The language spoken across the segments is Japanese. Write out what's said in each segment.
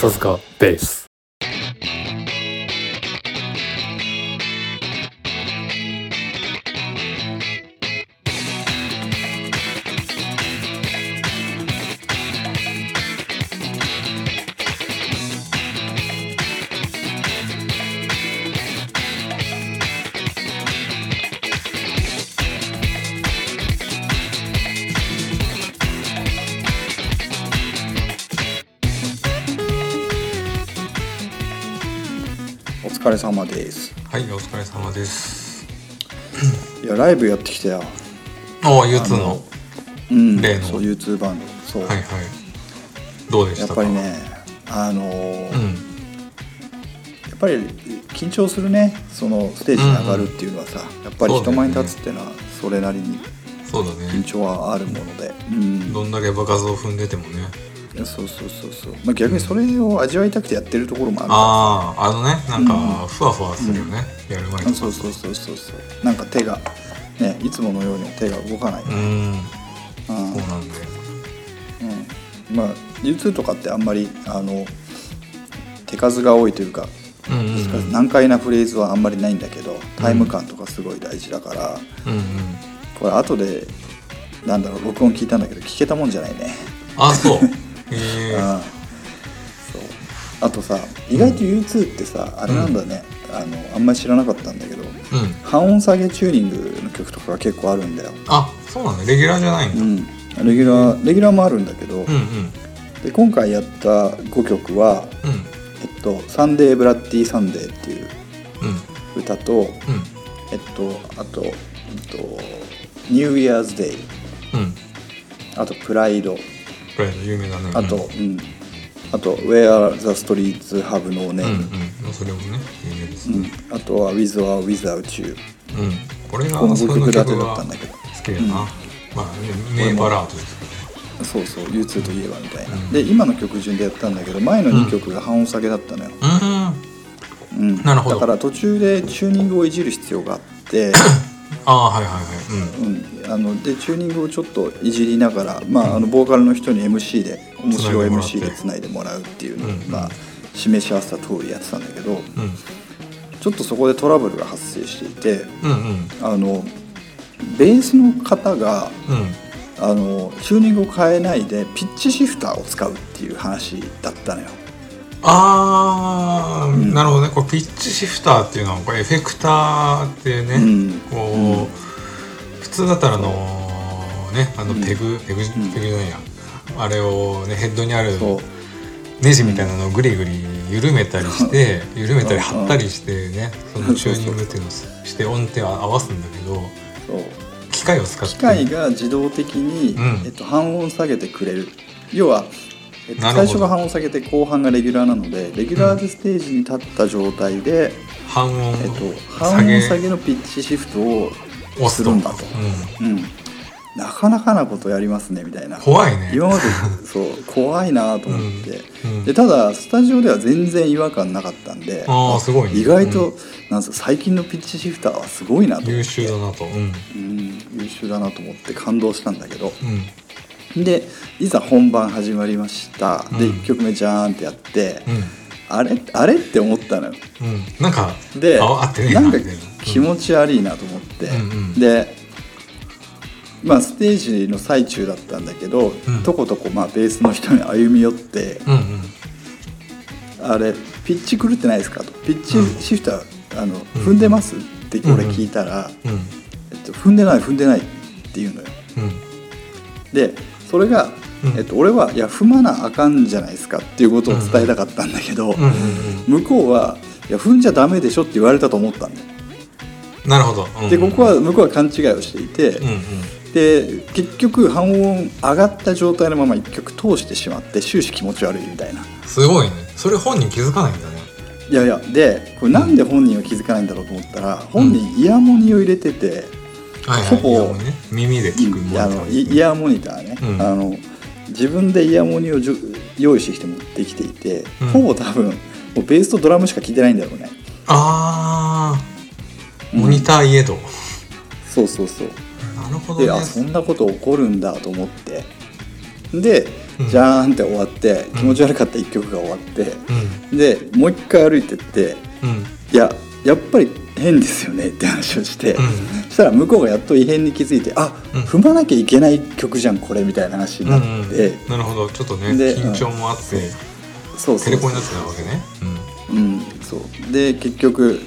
笹塚ベース。です。いやライブやってきたよおー、U2 の？うん例の？そう YouTube バンドそう、はいはい。どうでしか？やったぱり。ねあのーうん。やっぱり緊張するねそのステージに上がるっていうのはさ、やっぱり人前に立つっていうのはそれなりにそうだ緊ね。張はあるもので、うんどんだけ場数を踏んでてもね。そうそうそうそう、まあ、逆にそれを味わいたくてやってるところもあるかああ、あのね、なんうか、ふわふわするよね。やる前とか。らそうそうそうそうそうなんか手がねいつものように手が動かない、うん。うんそうなんだよ。うん、まあ U2 とかってあんまりあの手数が多いというかうんうんうん。難解なフレーズはあんまりないんだけどタイム感とかすごい大事だから、うんうん。これ後でなんだろう録音聞いたんだけど聞けたもんじゃないね、あ、そう。へえ。あそうあとさ意外と U2 ってさ、あれなんだね、あのあんまり知らなかったんだけどうん。半音下げチューニングの曲とかが結構あるんだよ、あ、そうなんだ。レギュラーじゃないんだ。うん、レギュラーレギュラーもあるんだけど、うんうん。で今回やった5曲はうん。えっと「サンデー・ブラッディ・サンデー」っていううん。歌と、うん。えっと、あと、えっと、ニューイヤーズ・デイ、うん。あと、 Pride、これ有名だね。あと、うん、あと、Where the Streets Have No うん。うん Name、うん。それもね、有名ですうんね。あとは With or Without You。うん。これが、この5その曲がだったんだけど、好きだな。まあ、ね名バラードですかそうそう、U2 といえばみたいな。うんで、今の曲順でやったんだけど、前の2曲が半音下げだったのよ。ら。うん。うん、なるほどだから途中でチューニングをいじる必要があって、ああ、はいはいはい。うん。うん、あのでチューニングをちょっといじりながら、まあ、あのボーカルの人に MC で面白い MC でつないでもらうっていうのを、うんまあ、示し合わせた通りやってたんだけどうん。ちょっとそこでトラブルが発生していてうんうん。あのベースの方がうん。あのチューニングを変えないでピッチシフターを使うっていう話だったのよ。ああ、んなるほどね。これピッチシフターっていうのは、これエフェクターっていうね、うん。こう、普通だったらあのね、あのペグ、ペグ、ん。ペグじゃないや。あれをね、ヘッドにあるそう。ネジみたいなのをぐりぐり緩めたりして、緩めたりうん張ったりしてね、そのチューニングっていう。のをして音程を合わすんだけど、そう。機械を使って。機械が自動的に、うん。えっと、半音下げてくれる。要は、えっと、最初が半音下げて後半がレギュラーなのでレギュラーズステージに立った状態で、半音えっと、下半音げ下げのピッチシフトを押するんだと、うん。うん、なかなかなことやりますねみたいな。怖いね。今まで そう怖いなと思って、うんうん。でただスタジオでは全然違和感なかったんでああすごいね。意外と、なんすか最近のピッチシフターはすごいなと。思って優秀だなと。うん。うん、優秀だなと思って感動したんだけど。うん。でいざ本番始まりました、でうん1曲目ジャーンってやって、うん。あれあれって思ったのようん。なんか、でなんか気持ち悪いなと思って、うんうんでまあステージの最中だったんだけど、うんとことこまあベースの人に歩み寄ってうんうん。「あれピッチ狂ってないですか?」と「ピッチシフター、あの踏んでます?」って俺聞いたら、うん。えっと「踏んでない踏んでない」って言うのようん。でそれが、うんえっと、俺はいや踏まなあかんじゃないですかっていうことを伝えたかったんだけど、向こうはいや踏んじゃダメでしょって言われたと思ったんだ。なるほど。うんでここは向こうは勘違いをしていて、うんうん。で結局半音上がった状態のまま一曲通してしまって終始気持ち悪いみたいなすごいね。それ本人気づかないんだね。いやいやでこれなんで本人は気づかないんだろうと思ったら、本人イヤモニを入れてて、はいはい。ほぼね。耳で聞くもいやあのイイヤーモニターね、うん。あの自分でイヤモニをじゅ用意してきて持ってきていて、うん。ほぼ多分もうベースとドラムしか聴いてないんだろうね。ああ。モニターいえど。そうそうそう。なるほどね。であそんなこと起こるんだと思って。でうん。じゃーんって終わって気持ち悪かった1曲が終わって、うん。でもう一回歩いてってうん。いややっぱり変ですよねって話をして、うん。そしたら向こうがやっと異変に気づいてあ、うん。踏まなきゃいけない曲じゃんこれみたいな話になうんって、うん。なるほど。ちょっとねで緊張もあってそうそうそうテレコになってたわけね。うん。そう。で結局、うん。うん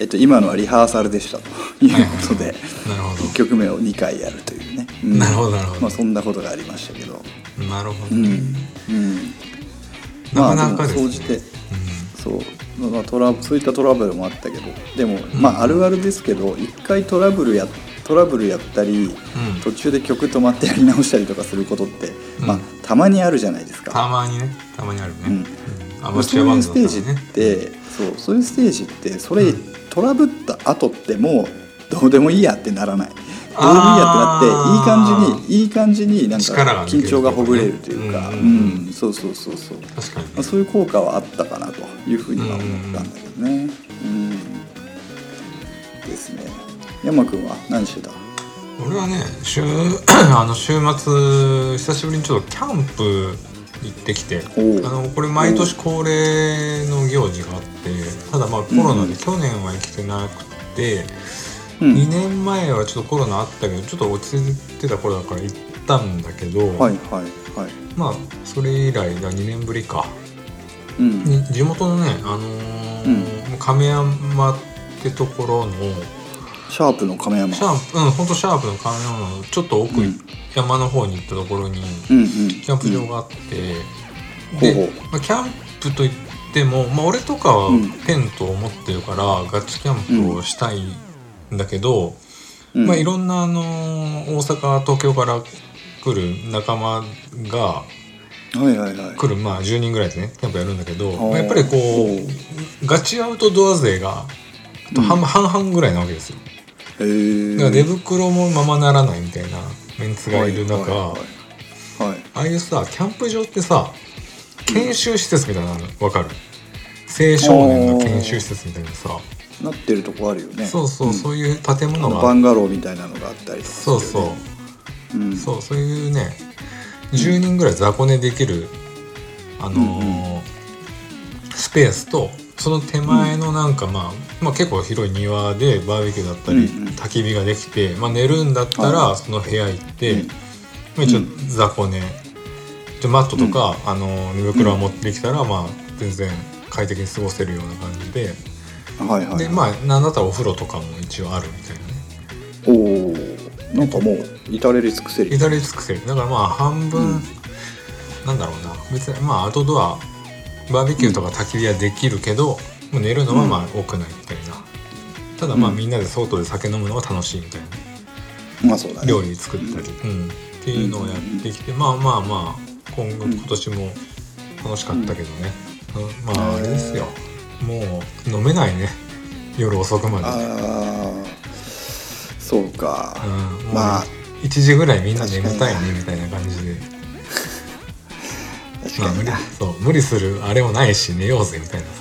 えっと、今のはリハーサルでしたということで、なるほ1曲目を2回やるというね、うん。なるほどなるほど。まあ、そんなことがありましたけど。どなるほどうん、ねうん、なかなかまあでですねそう、まあ、トラそういったトラブルもあったけどでも、まああるあるですけど一回トラブルやトラブルやったり、うん。途中で曲止まってやり直したりとかすることって、うん。まあたまにあるじゃないですか。たまにね。たまにあるね、うん。うん。アマチそうュアバンいうステージって、そうそういうステージってそれ、うん。トラブった後ってもうどうでもいいやってならない。どうでもいいやってなっていい感じにいい感じになんか緊張がほぐれるというか、うん。うん。そうそうそうそう、確かにね。まあ、そういう効果はあったかなというふうには思ったんだけどね。うん、ですね。山君は何してた？俺はね週 あの週末久しぶりにちょっとキャンプ行ってきてあのこれ毎年恒例の行事があってただまあコロナうんで去年は行けてなくて、うん。2年前はちょっとコロナあったけどちょっと落ち着いてた頃だから行ったんだけど、はいはいはい。まあそれ以来が2年ぶりかうん。に地元のね、あのー亀山ってところのシャープの亀山。シャープうんほんとシャープの亀山のちょっと奥、うん。山の方に行ったところにうんうん。キャンプ場があって、でまあ、キャンプといっても、まあ、俺とかはうん。テントを持ってるから、ガチキャンプをしたいんだけど、うん。まあ、いろんな、あのー大阪東京から来る仲間がはいはいはい。来る、まあ、10人ぐらいでねキャンプやるんだけど、まあ、やっぱりこうガチアウトドア勢があと半,、半々ぐらいなわけですよ。へえだから寝袋もままならないみたいなメンツがいる中、はいはいはい。はい。ああいうさキャンプ場ってさ研修施設みたいなのわかる？青少年の研修施設みたいなさ。なってるとこあるよね。そうそう、ん。そういう建あ物がのバンガローみたいなのがあったりとかするそうそう。うん。そうそういうね10人ぐらい雑魚寝できるあのースペースとその手前のなんか、まあ、まあ結構広い庭でバーベキューだったり、うんうん。焚き火ができて、まあ、寝るんだったらはその部屋行って、うん。まあ、一応うん。雑魚寝。でマットとか、あのー寝袋を持ってきたら、まあ全然快適に過ごせるような感じで、はいはいでまあなんだったらお風呂とかも一応あるみたいなねなんかもう至れり尽くせり。至れり尽くせり。だからまあ半分、うん。なんだろうな。別にまあアウトドアバーベキューとか焚き火はできるけど、もう寝るのはまあ屋内みたいな。ただまあうん。みんなで外で酒飲むのが楽しいみたいな、まあそうだね。料理作ったり、うん。っていうのをやってきて、まあまあまあ今後うん。今年も楽しかったけどね、うん。まああれですよ。もう飲めないね。夜遅くまで、そうか。うん、まあ。1時ぐらいみんな眠たいねみたいな感じで。まあ無理確かになそう無理するあれもないし寝ようぜみたいなさ。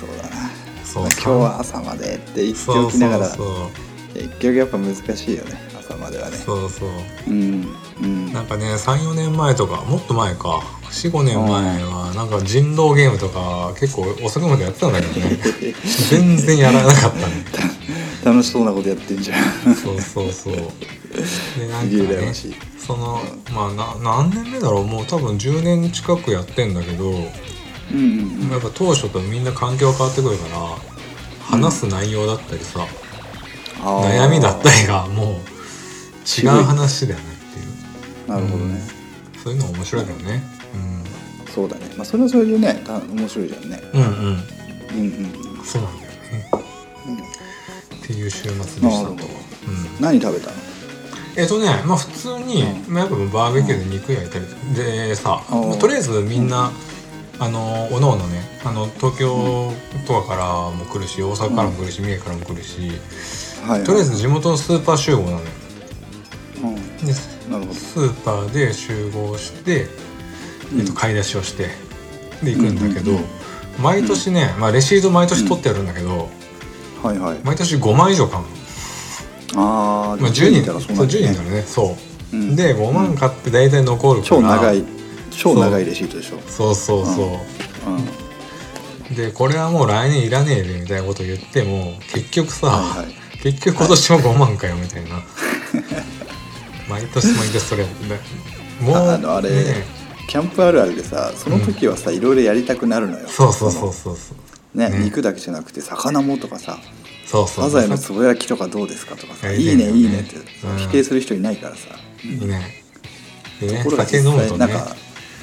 そうだな。そうまあ今日は朝までって言っておきながら。そう結局やっぱ難しいよね朝まではね。そうそう。うんうん。なんかね34年前とかもっと前か。45年前はなんか人狼ゲームとか結構遅くまでやってたんだけどね。全然やらなかったね楽しそうなことやってんじゃん。そうそうそう。でなんかねそのまあな何年目だろう？もう多分10年近くやってんだけどうんうんやっぱ当初とみんな環境変わってくるから話す内容だったりさ、あー。悩みだったりがもう違う話だよねっていう。なるほどね、そういうの面白いけどね。そうだね。まあそれはそれでねた面白いじゃんね。うんうん。うんうんうん。そうなんだよねっていう週末でした。と、うん、何食べたの？えっとねまあ普通に、うまあ、やっぱバーベキューで肉焼いたりでさ、うんまあとりあえずみんな、あのおのおのねあの東京とかからも来るし大阪からも来るし、三重からも来るし。はいとりあえず地元のスーパー集合なのよ。うん。でなるほど。スーパーで集合して、えっと、うん買い出しをしてで行くんだけど、毎年ね、まあ、レシート毎年取ってやるんだけど、はいはい。毎年5万以上買うの、ああまあ、10人いたらそうそう10なんだねそう。うん。で5万買って大体残るから。超長い。超長いレシートでしょ。そうそうそう、うん。でこれはもう来年いらねえでみたいなこと言っても結局さ、はいはい。結局今年も5万かよみたいな。毎年毎年それでもうああのあれ、ねキャンプあるあるでさその時はさ、いろいろやりたくなるのよ。そうそうそうそうそうねね肉だけじゃなくて魚もとかさそうそうサザエのつぼ焼きとかどうですかとかさ「やりたいいね。いいいね」ってうん。否定する人いないからさ、いいね。でねところが酒実飲むとね。際なんか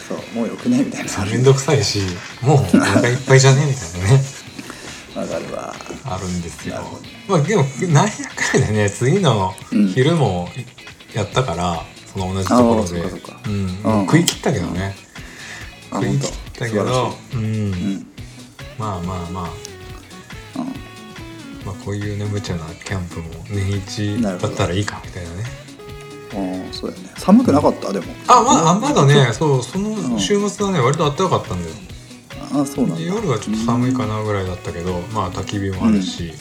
そうもうよくねみたいな。めんどくさいしもうお腹いっぱいじゃねみたいなね。わかるわ。あるんですよ。まあでもなんやかんやね次のうん。昼もやったから、その同じところで。うん。うん。食い切ったけどね、あ食い本切ったけ当どうん、うんまあまあまあ。うん。まあこういうね無茶なキャンプも年一だったらいいかみたいなね。ああそうだよね。寒くなかった？でも。あまだあまだねそうその週末はね割と暖かかったんだよ。あそうなんだ。で夜はちょっと寒いかなぐらいだったけどまあ焚き火もあるし、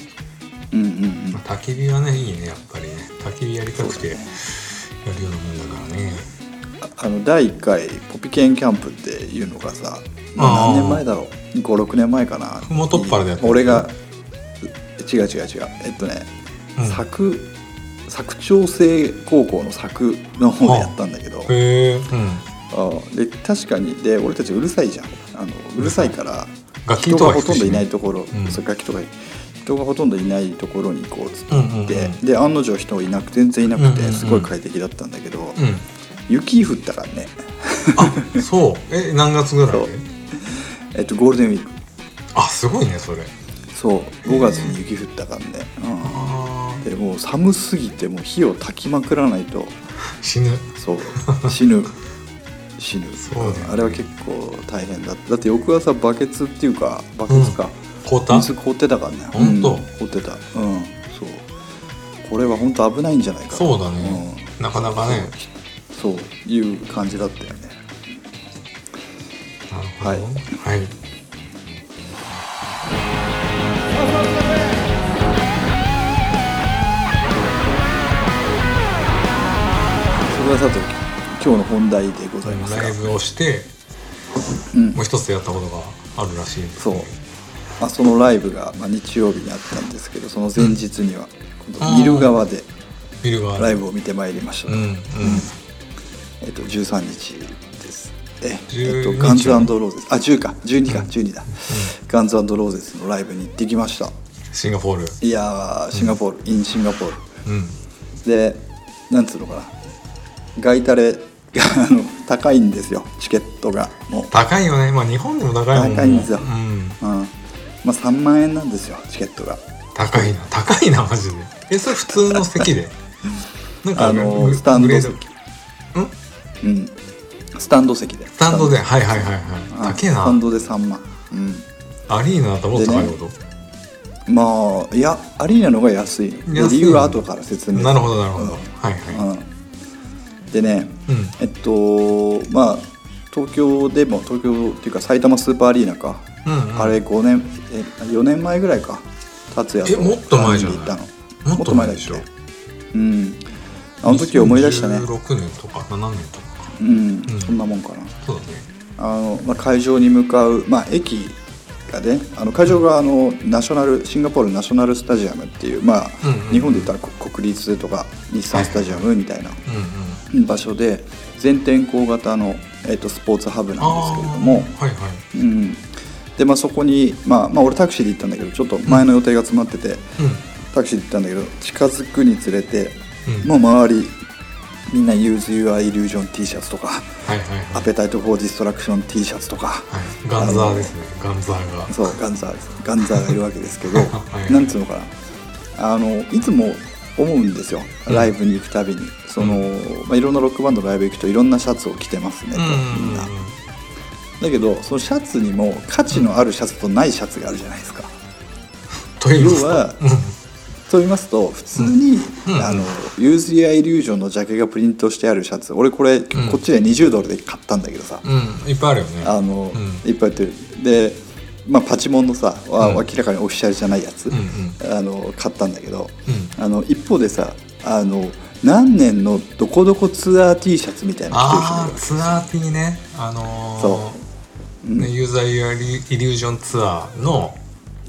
うん。うんうんまあ、焚き火はねいいねやっぱりね。焚き火やりたくてやるようなもんだからね。あの第1回ポピケンキャンプっていうのがさ何年前だろう？56年前かな。ふもとっぱらでやってる。俺が違う違う違う。えっとね、うん。佐佐久長聖高校の佐久の方でやったんだけど。へえうん。あで確かに。で俺たちうるさいじゃん。あのうるさいから人がほとんどいないところ、ん。そう楽器とか人がほとんどいないところにこうつって、うんうんうん。で案の定人いなく全然いなくてすごい快適だったんだけど、うん。雪降ったからね。あそう。え何月ぐらい？えっとゴールデンウィーク。あすごいねそれ。そう。5月に雪降ったからね、あうん、でもう寒すぎてもう火を焚きまくらないと。ー死ぬ。そう。死ぬ。死ぬ。そうね。あれは結構大変だった。だって翌朝バケツっていうかバケツか、凍った？水凍ってたからね。ほん。とうん凍ってた。うん。そう。これは本当危ないんじゃないかなそうだね、なかなかね。う。んそう。いう感じだったよねはい。はい。それはさて今日の本題でございますがライブをしてうん。もう一つやったことがあるらしいですそう、まあ、そのライブが、まあ、日曜日にあったんですけどその前日には今度あー。見る側で。ライブを見てまいりました、うんうん。えっと、13日ええっ12とガンズローゼス。あ10か。12か。12だ、ガンズローゼスのライブに行ってきました。シンガポール。いやーシンガポール、インシンガポールうん。でなんつうのかな。ガイタレあの高いんですよ。チケットが。もう。高いよね。まあ日本でも高いもんね。高いんですよ。うん。うん。まあ3万円なんですよ。チケットが。高いな。高いなマジで。えそれ普通の席で？なんかあのグスタンド席。うん。うんスタンド席で。スタンドで？はいはいはいはい。あ高えな。スタンドで3万うん。アリーナだともっと高いこまあいやアリーナの方が安い。理由は後から説明。なるほどなるほど。うん。はいはうん。でねいうん。えっとまあ東京でも東京っていうか埼玉スーパーアリーナか、うんうん。あれ5年え4年前ぐらいか。達也とえもっと前じゃない？三人で行ったの。もっと前でしょ？うん。あの時思い出したね。16年とか7年とかかうん、うんそんなもんかな。そうだね。あの、まあ、会場に向かう、まあ、駅がねあの会場があのナショナルシンガポールナショナルスタジアムっていう、まあうんうん日本で言ったらこ国立とか日産スタジアムみたいな場所で全天候型の、えっとスポーツハブなんですけれども、はいはい。うん、でまあそこに、まあ、まあ俺タクシーで行ったんだけどちょっと前の予定が詰まってて、うん。タクシーで行ったんだけど近づくにつれて、うん。もう周りみんな Use Your Illusion T シャツとかはいはいはい。 Appetite for Destruction T シャツとかはい。ガンザーですね。ガンザーが。そうガンザーですガンザーがいるわけですけど、はい。なんつうのかな。あのいつも思うんですよ。うん。ライブに行くたびに、そのまあ、いろんなロックバンドのライブ行くといろんなシャツを着てますねと、うんみんな。だけどそのシャツにも価値のあるシャツとないシャツがあるじゃないですか。と言いますと要はそう言いますと普通に、うん。あのユーズ・イア・イリュージョンのジャケがプリントしてあるシャツ俺これ、こっちで20ドルで買ったんだけどさ、うん。いっぱいあるよね。あの、うん。いっぱい売ってる。で、まあ、パチモンのさ、はうん。明らかにオフィシャルじゃないやつ、あの買ったんだけど、うあの一方でさあの何年のどこどこツアー T シャツみたいなの着てるツアー T ね。あのーそう。ユーザー・イリュージョンツアーの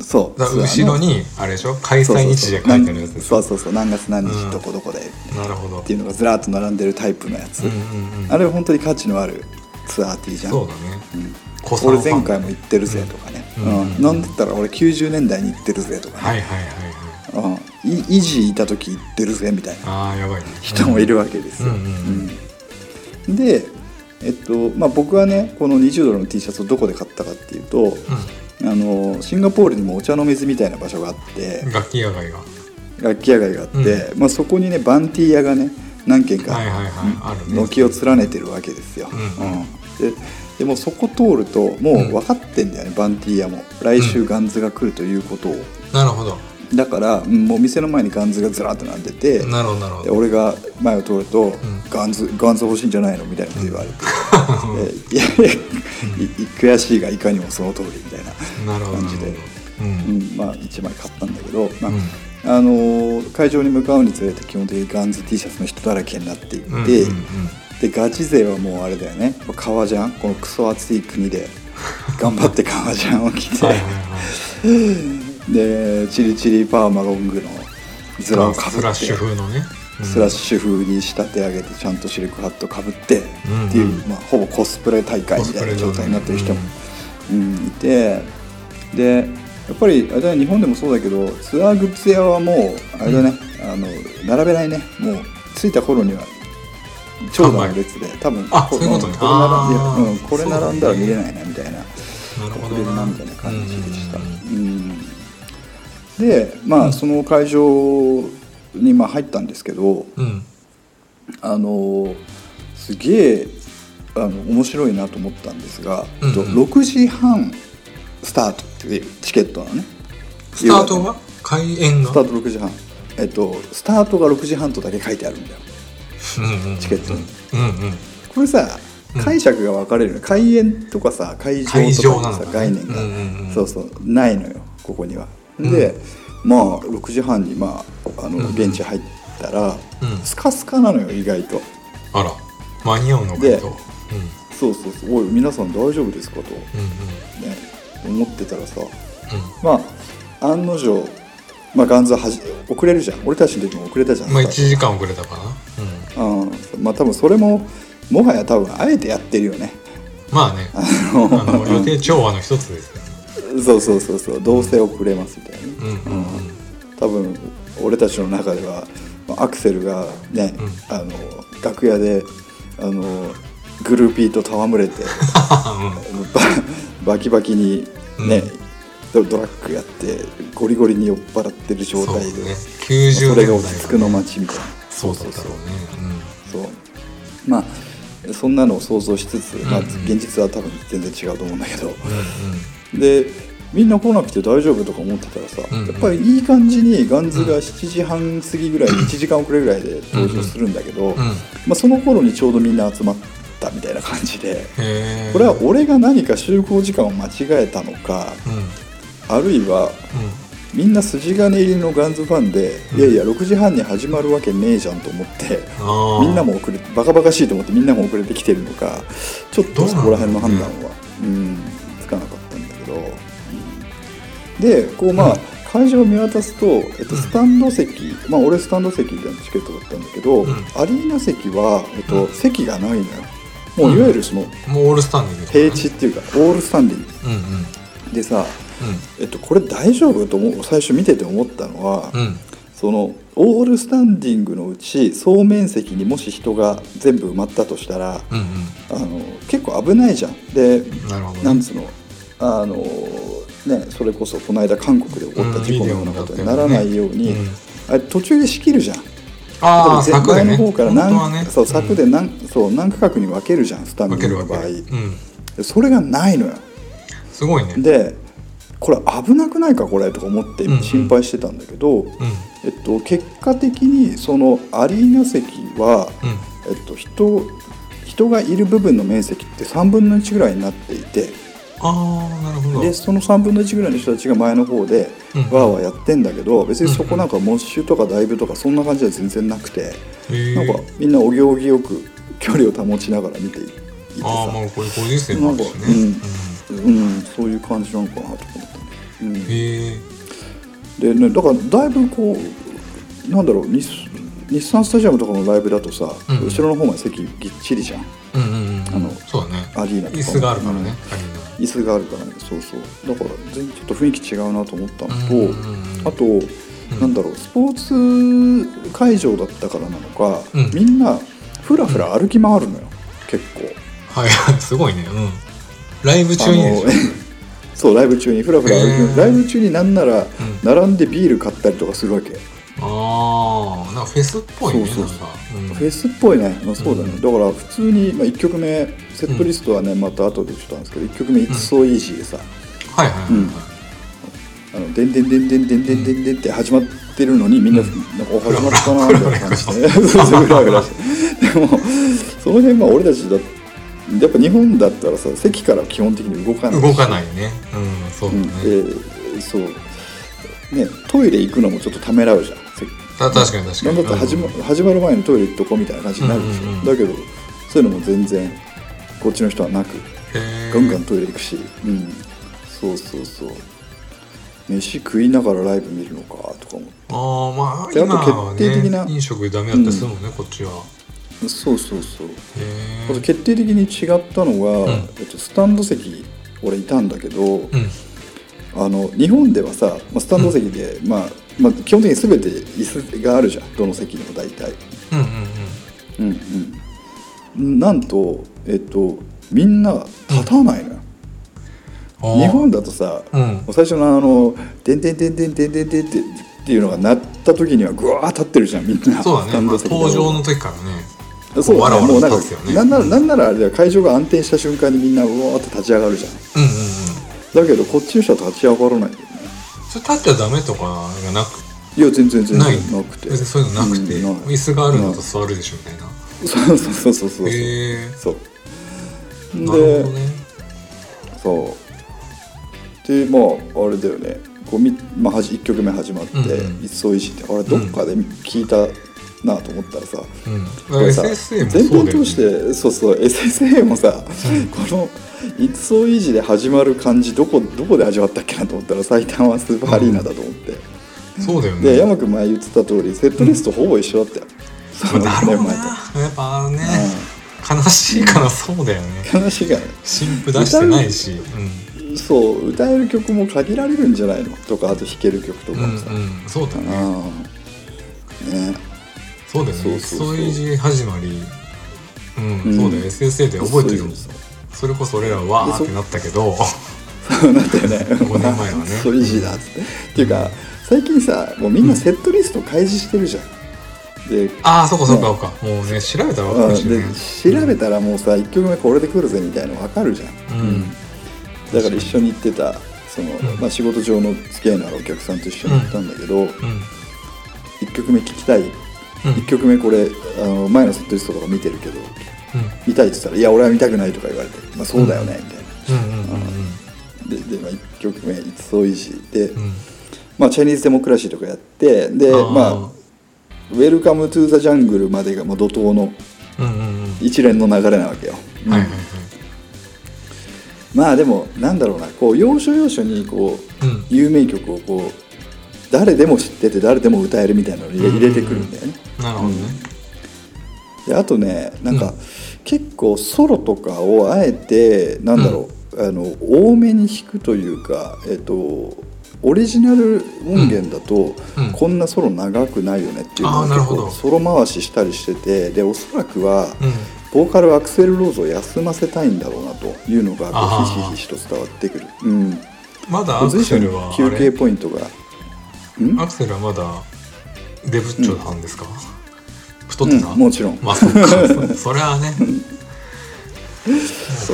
そう。後ろにあれでしょ？開催日時が書いてあるやつそうそうそう。何月何うん。日どこどこで。なるほど。っていうのがずらっと並んでるタイプのやつ、うんうんうん。あれは本当に価値のあるツアー T じゃん。そうだね。うん。俺前回も行ってるぜとかね、ううん。んなんだったら俺90年代に行ってるぜとかね、はいはいはいはい。うん、イイジーいた時行ってるぜみたいな。ああやばいね。人もいるわけですよ、うんうんうん。うん。でえっとまあ僕はねこの20ドルの T シャツをどこで買ったかっていうと、あのシンガポールにもお茶の水みたいな場所があってうん楽器屋街が。楽器屋街があって、まあ、そこにねバンティー屋がね何軒か軒を連ねてるわけですよ、うん。うん。ででもそこ通るともう分かってんだよね、バンティー屋も。来週ガンズが来るということを、なるほどだからうんもう店の前にガンズがずらっと並んでてなるほどなるほど。で俺が前を通ると、ん。ガンズガンズ欲しいんじゃないのみたいなこと言われて、でいやいやい悔しいがいかにもその通りみたいな感じで。まあ1枚買ったんだけど、まあうん。あのー会場に向かうにつれて基本的にガンズ T シャツの人だらけになっていって、でガチ勢はもうあれだよね。革ジャンこのクソ暑い国で頑張って革ジャンを着て、でチリチリパーマロングのズラをかぶってスラッシュ風のね。うん。スラッシュ風に仕立て上げてちゃんとシルクハットかぶってうんっていう、まあ、ほぼコスプレ大会みたいな状態になってる人も、うん。いて。でやっぱりあれだね日本でもそうだけどツアーグッズ屋はもうあれだね、あの並べないね。もう着いた頃には長蛇の列で多分あそういうことね。これ並んでうん、これ並んだら見れないなみたいなななみたいな感じでした。うんうんうんうんでまあ、その会場にまあ入ったんですけどうん。あのすげえあの面白いなと思ったんですが、うんうん。と6時半スタートっていうチケットなのね。スタートは。開演が？スタート6時半。えっとスタートが6時半とだけ書いてあるんだよ。うんうんチケットに。うんうん。これさうん。解釈が分かれるの開演とかさ会場とかのさ概念が、うんうんうん。そうそう。ないのよここにはで、まあ6時半にまああの現地入ったら、うん。スカスカなのよ意外と。あら。間に合うのかと。でうん。そうそうそう「おい皆さん大丈夫ですか?」と、ね、思ってたらさ。まあ案の定、まあ、ガンズははじ遅れるじゃん。俺たちの時も遅れたじゃん、うんまあ1ス時間遅れたかな。うん。うんまあ多分それももはや多分あえてやってるよね。まあね。あの予定調和の一つですよねそうそうそうそう。どうせ遅れますみたいな、うん。うん。うん多分俺たちの中ではまあアクセルがね、あの楽屋であのグルーピーと戯れて ババキバキにね、ドドラッグやってゴリゴリに酔っ払ってる状態で、そうね。90それが落ち着くの街みたいな。そうだったろうね。そう。まあそんなのを想像しつつ、まあ、うんうん。現実は多分全然違うと思うんだけど、うん。でみんな来なくて大丈夫とか思ってたらさ、うん。うんやっぱりいい感じにガンズが7時半過ぎぐらい、1時間遅れぐらいで登場するんだけど、うん。うん。まあ、その頃にちょうどみんな集まったみたいな感じでこれは俺が何か集合時間を間違えたのかうん。あるいはみんな筋金入りのガンズファンで、うん。いやいや6時半に始まるわけねえじゃんと思って。うんみんなも遅れてバカバカしいと思ってみんなも遅れてきてるのかちょっとそこら辺の判断は、うん、でこうまあ、うん。会場を見渡すと、えっと、うん。スタンド席、まあ俺スタンド席でのチケットだったんだけど、うん。アリーナ席は、えっとうん。席がないのよ。もういわゆるそのもうオールスタンディング平地っていうかオールスタンディンうんうん。グでさ、えっと、これ大丈夫と思う最初見てて思ったのは、うん。うんそのオールスタンディングのうち総面積にもし人が全部埋まったとしたらうんあの結構危ないじゃん。でなんつうのあのねそれこそこの間韓国で起こった事故のようなことにならないように、うん。あれ途中で仕切るじゃん。あ前の方から何,、ね。そう柵で何,、そう何区画に分けるじゃんスタンディングの場合。うん。でそれがないのよ。すごいね。でこれ危なくないかこれとか思ってうんうん。心配してたんだけど、うん。えっと、結果的にそのアリーナ席は、うん。えっと、人人がいる部分の面積って3分の1ぐらいになっていてああなるほど。でその3分の1ぐらいの人たちが前の方でうん。わーわーやってんだけど別にそこなんかモッシュとかダイブとかそんな感じは全然なくてへえなんかみんなお行儀よく距離を保ちながら見ていいてああさまあこれご時世もあるしね。なんかうん、そういう感じなのかなと思ったね、うん、へえでねだからだいぶこうなんだろう日日産スタジアムとかのライブだとさ、うん。うん後ろの方まで席ぎっちりじゃんうんうんうん。あのそうだね。アリーナとかも。椅子があるからね、うん椅子があるからね。そうそう。だから全然ちょっと雰囲気違うなと思ったのと、うんうんなんだろう。スポーツ会場だったからなのか、うん。みんなふらふら歩き回るのよ、結構。ナはい。すごいね。うん。ライブ中に そうライブ中にふらふら歩き、へーライブ中になんならん。並んでビール買ったりとかするわけ、ああなんかフェスっぽいねそうそうそう。うん、フェスっぽいね、まあ、そうだね、うんだから普通に、まあ、1曲目セットリストはね、また後でちょっとなんですけど1曲目「It's So Easy」でさはいはいはいあの「でんでんでんでんでんでんでんでん」って始まってるのにみんな、なんかお始まったなみたいな感じでフラフラしてでもその辺まあ俺たちだやっぱ日本だったらさ席から基本的に動かないし動かないねうんそうだうんそうねトイレ行くのもちょっとためらうじゃん確かに確かに。なんだったら始ま,、始まる前にトイレ行っとこうみたいな感じになるでしょ、うんうんうん。だけどそういうのも全然こっちの人はなくガンガントイレ行くし、うん、そうそうそう。飯食いながらライブ見るのかとか思って。ああまあであと決定的なね飲食ダメだったりするもんね、こっちは。そうそうそう。へあと決定的に違ったのが、うん。えっと、スタンド席俺いたんだけど、うん。あの日本ではさ、まあ、スタンド席で、まあまあ、基本的に全て椅子があるじゃん。どの席にも大体。うんうんうん。うん、なんと、えっと、みんな立たないのよ、うん日本だとさ、うん。最初のあの「てんてんてんてんてんてんてん」ってっていうのが鳴った時にはぐわー立ってるじゃんみんなそうだね、まあ、で登場の時からねそうわらわらもうなんかねなんならなんならあれだよ会場が安定した瞬間にみんなうわーって立ち上がるじゃんうんうんうんだけどこっちの人は立ち上がらないんだよねそれ立っちゃダメとかがなくいや全然全然ない？なくて。別にそういうのなくて、うん椅子があるのと座るでしょみたいな。そうそうそうそうそう。へえそう。でね。そう。でまああれだよね。こうみ、まあ、はじ1曲目始まってうんうん「いし」ってあれどっかで聞いたなと思ったらさ、うん。これさも全編通してそうそう SSA もさ、この「いっそいじ」で始まる感じどこどこで始まったっけなと思ったら埼玉スーパーアリーナだと思って、そうだよね。で山君前言ってた通りセットリストほぼ一緒だったよ、そのだ。ろうなやっぱあのね、悲しいからそうだよね。と話がね。新譜出してないし、そう歌える曲も限られるんじゃないの？とかあと弾ける曲とうん、うんかもさ、うんそうだね。ね。そうだよね。そうそう始まり。うん、うん。そうだよ。SSA で覚えてるもんそれこそ俺らはわーってなったけどそうなったよね。5年前はね。そういいだっつって、っていうか最近さもうみんなセットリスト開示してるじゃん、でああそっかそっかそっか。もうね調べたら分かるしでね調べたらもうさ1曲目これで来るぜみたいの分かるじゃん、うん。だから一緒に行ってたその、ん。まあ、仕事上の付き合いのあるお客さんと一緒に行ったんだけど、うん。1曲目聞きたい、うん。1曲目これあの前のセットリストとか見てるけどうん見たいって言ったら「いや俺は見たくない」とか言われて「まあ、そうだよね」みたいな。でで、まあ、1曲目「It's So Easy」で、うん。まあ、 Chinese Democracy とかやってでまあ「ウェルカム・トゥ・ザ・ジャングル」までがもう怒涛の一連の流れなわけよ、まあでもなんだろうなこう要所要所にこううん。有名曲をこう誰でも知ってて誰でも歌えるみたいなのを入れてくるんだよね、なるほどねであとねなんか、うん。結構ソロとかをあえてなんだろう、あの多めに弾くというかえっとオリジナル音源だと、うん。こんなソロ長くないよねっていうのを結構ソロ回ししたりしててでおそらくは、うん。ボーカルアクセル・ローズを休ませたいんだろうなというのがこうひしひしと伝わってくる、うん、まだアクセルはあ休憩れポイントが。ん？アクセルはまだデブッチョなんですか、太ってた、うんもちろん。まあそっか。そ それはね。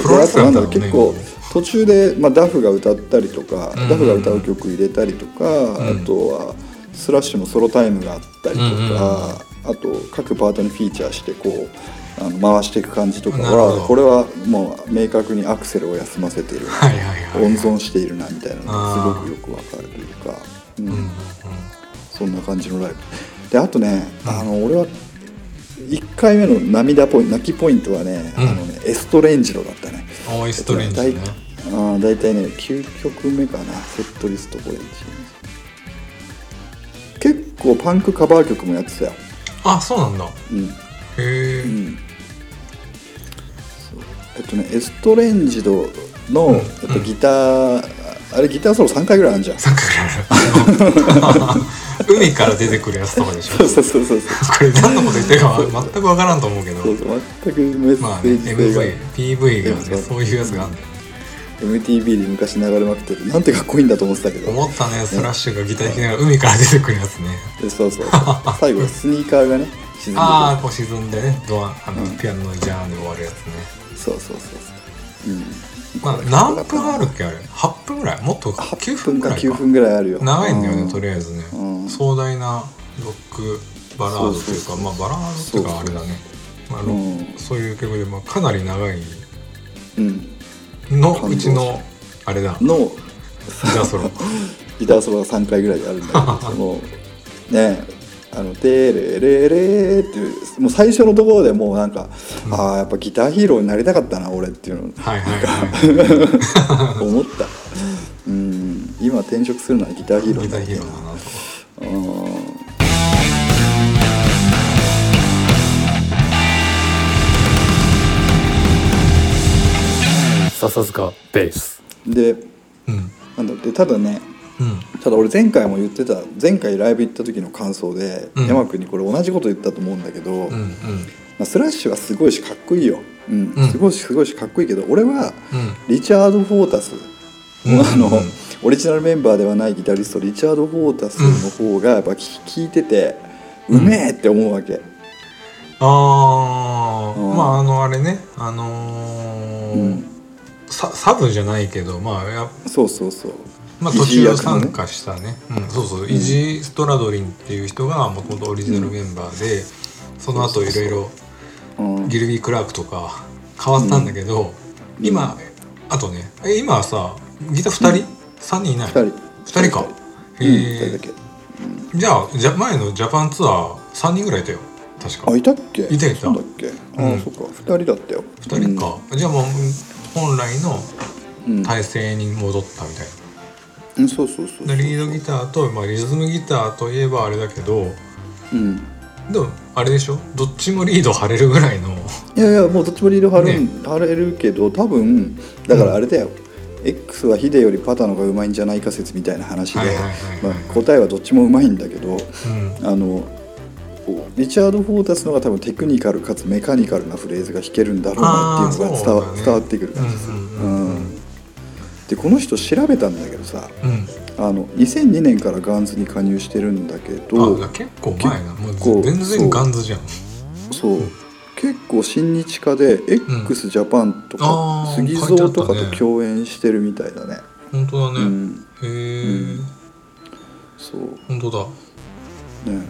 プロレスなんだろうね結構途中で、まあ、ダフが歌ったりとか、うん。ダフが歌う曲入れたりとか、ん。あとはスラッシュのソロタイムがあったりとか、あと各パートにフィーチャーしてこうあの回していく感じとかはこれはもう明確にアクセルを休ませているはいはいはい。温存しているなみたいなのがすごくよくわかるというか、うん。うんうんうん。そんな感じのライブ。であとねあの俺は1回目の涙ポイント泣きポイントはね,、うん。あのねエストレンジドだったね。オイストレンジね。あー大体ね9曲目かなセットリストこれ結構パンクカバー曲もやってたよ。あそうなんだ。うん。へえうん。えっとねエストレンジドの、うん。えっと、ギター、あれギターソロ3回ぐらいあるじゃん。サンクラル海から出てくるやつとかでしょ？そうそうそうそうこれ何のこと言ってるか全く分からんと思うけど。そうそう全くメッまあねセージ性が、MV PV がねそういうやつがあるんだよ。MTV で昔流れまくってる。なんてかっこいいんだと思ってたけど。思ったねスラッシュがギター弾きながら海から出てくるやつね。でそうそう。最後スニーカーがね沈んでああこう沈んでねドアあの、うん。ピアノのジャーンで終わるやつね。そうそうそうそう。うんまあ何分あるっけあれ？8分ぐらい？もっと9 8分ぐらいか。9分ぐらいあるよ。長いんだよね、うん。とりあえずね、うん。壮大なロックバラードというかまあバラードっていうかあれだね。まあロうん。そういう曲で、まあ、かなり長い。うん。のうちのあれだ。ギのターソロ。ギターソロが3回ぐらいあるんだけどそのねあの「テレレレ」っていうもう最初のところでもうなんか、ああやっぱギターヒーローになりたかったな俺っていうの。をはいはい。は 思った。うん。今転職するのはギターヒーロー。いギターになりたいヒーローだなとうん。笹塚ベース。でうん。なんだでただねうんただ俺前回も言ってた前回ライブ行った時の感想で、うん。山君にこれ同じこと言ったと思うんだけど、まあ、スラッシュはすごいしかっこいいよ、うん。うん。すごいしすごいしかっこいいけど俺はうん。リチャード・フォータス、うんあのうんオリジナルメンバーではないギタリストリチャード・フォータスの方がやっぱ聴いてて、うめえって思うわけ、ああ、うん。まああのあれね。あのーうん。ササブじゃないけどまあやそうそうそうまあ、イ途中参加したね。うん、そうそう、イジー・ストラドリンっていう人がもともとオリジナルメンバーで、その後いろいろうん。ギルビー・クラークとか変わったんだけど、うん。今あとねえ今はさギター2人、3人いない2人。二人か。うんへ2人えじゃあじゃ前のジャパンツアー3人ぐらいいたよ。確か。あいたっけ？いたいた。そうだっけ？あ、うん。そっか。2人だったよ。2人か、じゃあもう本来のうん、体勢に戻ったみたいうん、そうそうそうリードギターと、まあ、リズムギターといえばあれだけどうん。でもあれでしょ？どっちもリード張れるぐらいの。いやいやもうどっちもリード張る、ね。張れるけど多分だからあれだよ、X はヒデよりパタの方がうまいんじゃないか説みたいな話で答えはどっちもうまいんだけどうん。あのリチャード・フォータスの方が多分テクニカルかつメカニカルなフレーズが弾けるんだろうなっていうのが伝わ,、ね。伝わってくる感じです、うんうんうん。うんでこの人調べたんだけどさうん。あの2002年からガンズに加入してるんだけどあ結構前な。もう全然ガンズじゃん。そう。結構親日家で x ジャパンとか杉蔵とかと共演してるみたいだね。本当だね、うん。へえ、そう。本当だ。ね。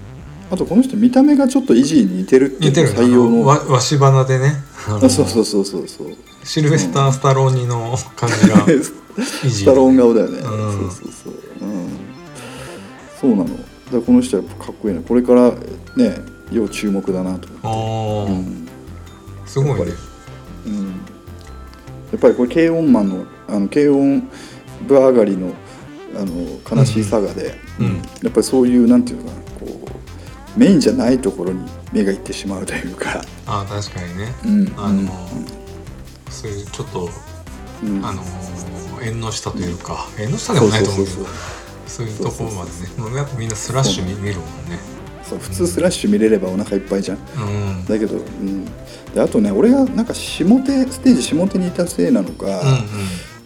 あとこの人見た目がちょっとイジーに似てるっていう似てる採用の。わわし花でね。そうそうそうそうそう。シルベスター・スタローニの感じが ジータローン顔だよね、ん。そうそうそう、うん、そうなの。だこの人はやっぱかっこいいなこれからね要注目だなとああ、うん。すごいね。うん。やっぱりこれ軽音マンのあの軽音部上がりのあの悲しいサガで、うん。うん。やっぱりそういうなんていうのかなこうメインじゃないところに目がいってしまうというか、ああ確かにね。うん。あの、そういうちょっとうん。あの縁の下というか、縁の下でもないと思うけどそういうところまでね。やっぱみんなスラッシュ見見るもんね。そう普通スラッシュ見れればお腹いっぱいじゃん。うん。だけど、うん、であとね俺がなんか下手ステージ下手にいたせいなのか、うんうん。